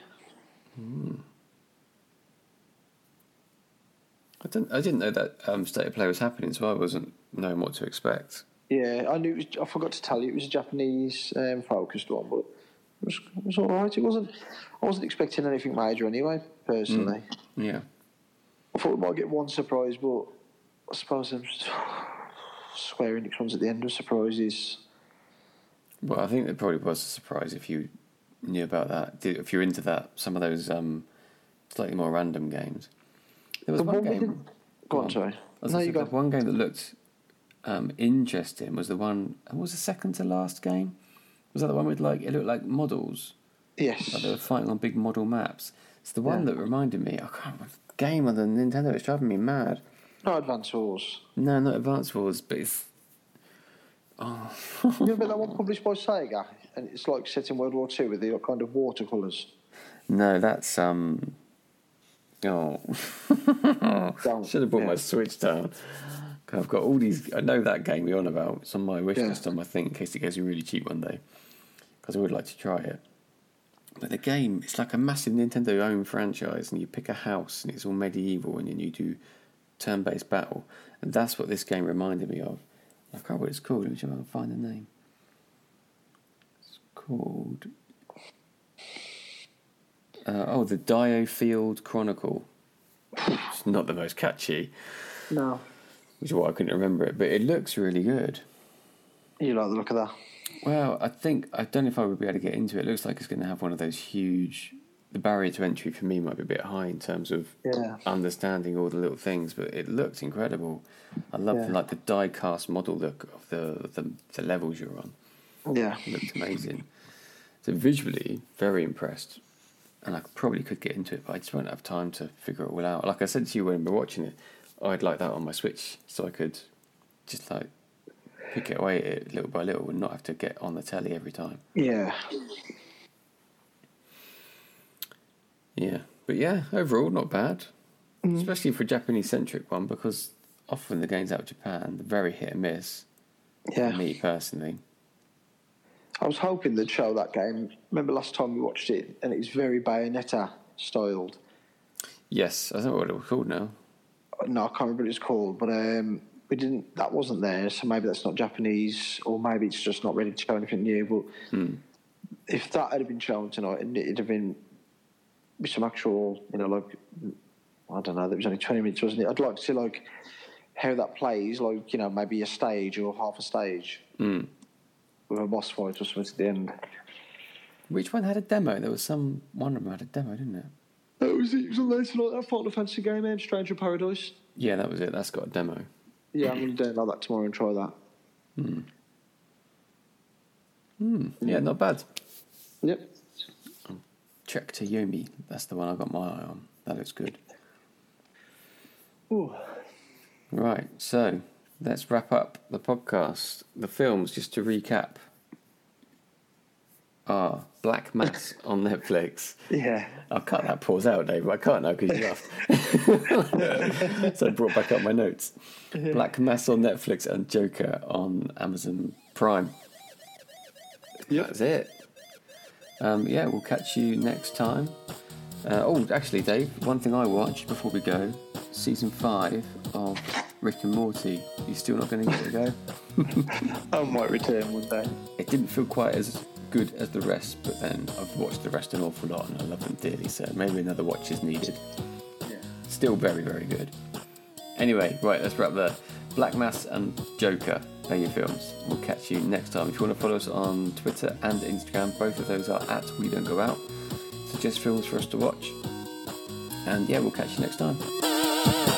I didn't, I didn't know that um, state of play was happening, so I wasn't knowing what to expect. Yeah, I knew. It was, I forgot to tell you it was a Japanese um, focused one, but it was, it was all right. It wasn't. I wasn't expecting anything major anyway. Personally, Yeah. I thought we might get one surprise, but I suppose I'm just swearing it comes at the end of surprises. Well, I think it probably was a surprise if you knew about that. If you're into that, some of those um, slightly more random games. There was one game. Go on, on. sorry. No, you go. One game that looked um, interesting was the one. What was the second to last game? Was that the one with like it looked like models? Yes. Like they were fighting on big model maps. It's the one Yeah. that reminded me. I can't remember the game on the Nintendo. It's driving me mad. No Advance Wars. No, not Advance Wars, but it's. Oh, you remember that one published by Sega? And it's like set in World War Two with the kind of watercolours. no, that's um. Oh, should have brought my yeah. Switch down. I've got all these. I know that game you're on about. It's on my wish Yeah. list on my thing in case it goes really cheap one day. Because I would like to try it. But the game, it's like a massive Nintendo owned franchise, and you pick a house, and it's all medieval, and then you do turn based battle. And that's what this game reminded me of. I can't remember what it's called. Let me see if I can find the name. It's called. Uh, oh, the DioField Chronicle. It's not the most catchy, No. which is why I couldn't remember it, but it looks really good. You like the look of that? Well, I think I don't know if I would be able to get into it. It looks like it's going to have one of those huge. The barrier to entry for me might be a bit high in terms of Yeah. understanding all the little things, but it looked incredible. I love Yeah. like the die cast model look of the, the the levels you're on. Yeah. It looked amazing. So visually, very impressed, and I probably could get into it, but I just won't have time to figure it all out. Like I said to you when we were watching it, I'd like that on my Switch, so I could just like pick it away at it little by little and not have to get on the telly every time. Yeah. Yeah, but yeah, overall not bad, Mm-hmm. especially for a Japanese centric one because often the games out of Japan they're very hit and miss. Yeah. Me personally, I was hoping they'd show that game. Remember last time we watched it, and it was very Bayonetta styled. yes, I don't know what it was called now. No, I can't remember what it's called, but um, we didn't. That wasn't there, so maybe that's not Japanese, or maybe it's just not ready to show anything new. But if that had been shown tonight, and it'd have been with some actual, you know, like I don't know, that was only twenty minutes, wasn't it? I'd like to see like how that plays, like you know, maybe a stage or half a stage Mm. with a boss fight or something at the end. Which one had a demo? There was some one of them had a demo, didn't it? That was it. It was on there tonight. That Final Fantasy game, um, Stranger Paradise. Yeah, that was it. That's got a demo. Yeah, I'm going to download that tomorrow and try that. Hmm. Yeah, not bad. Yep. Trek to Yomi. That's the one I got my eye on. That looks good. Ooh. Right, so let's wrap up the podcast. The films, just to recap, are Black Mass on Netflix. Yeah. I'll cut that pause out, Dave. but I can't now because you laughed. so I brought back up my notes. Black Mass on Netflix and Joker on Amazon Prime. Yep. That's it. Um, yeah, we'll catch you next time. Uh, oh, actually, Dave, one thing I watched before we go season five of Rick and Morty. You still not going to give it a go? I might return one day. It didn't feel quite as good as the rest, but then I've watched the rest an awful lot and I love them dearly, so maybe another watch is needed. Yeah. Still very, very good. Anyway, right, let's wrap there. Black Mass and Joker your films. We'll catch you next time. If you want to follow us on Twitter and Instagram, both of those are at We Don't Go Out. Suggest films for us to watch. And yeah, we'll catch you next time.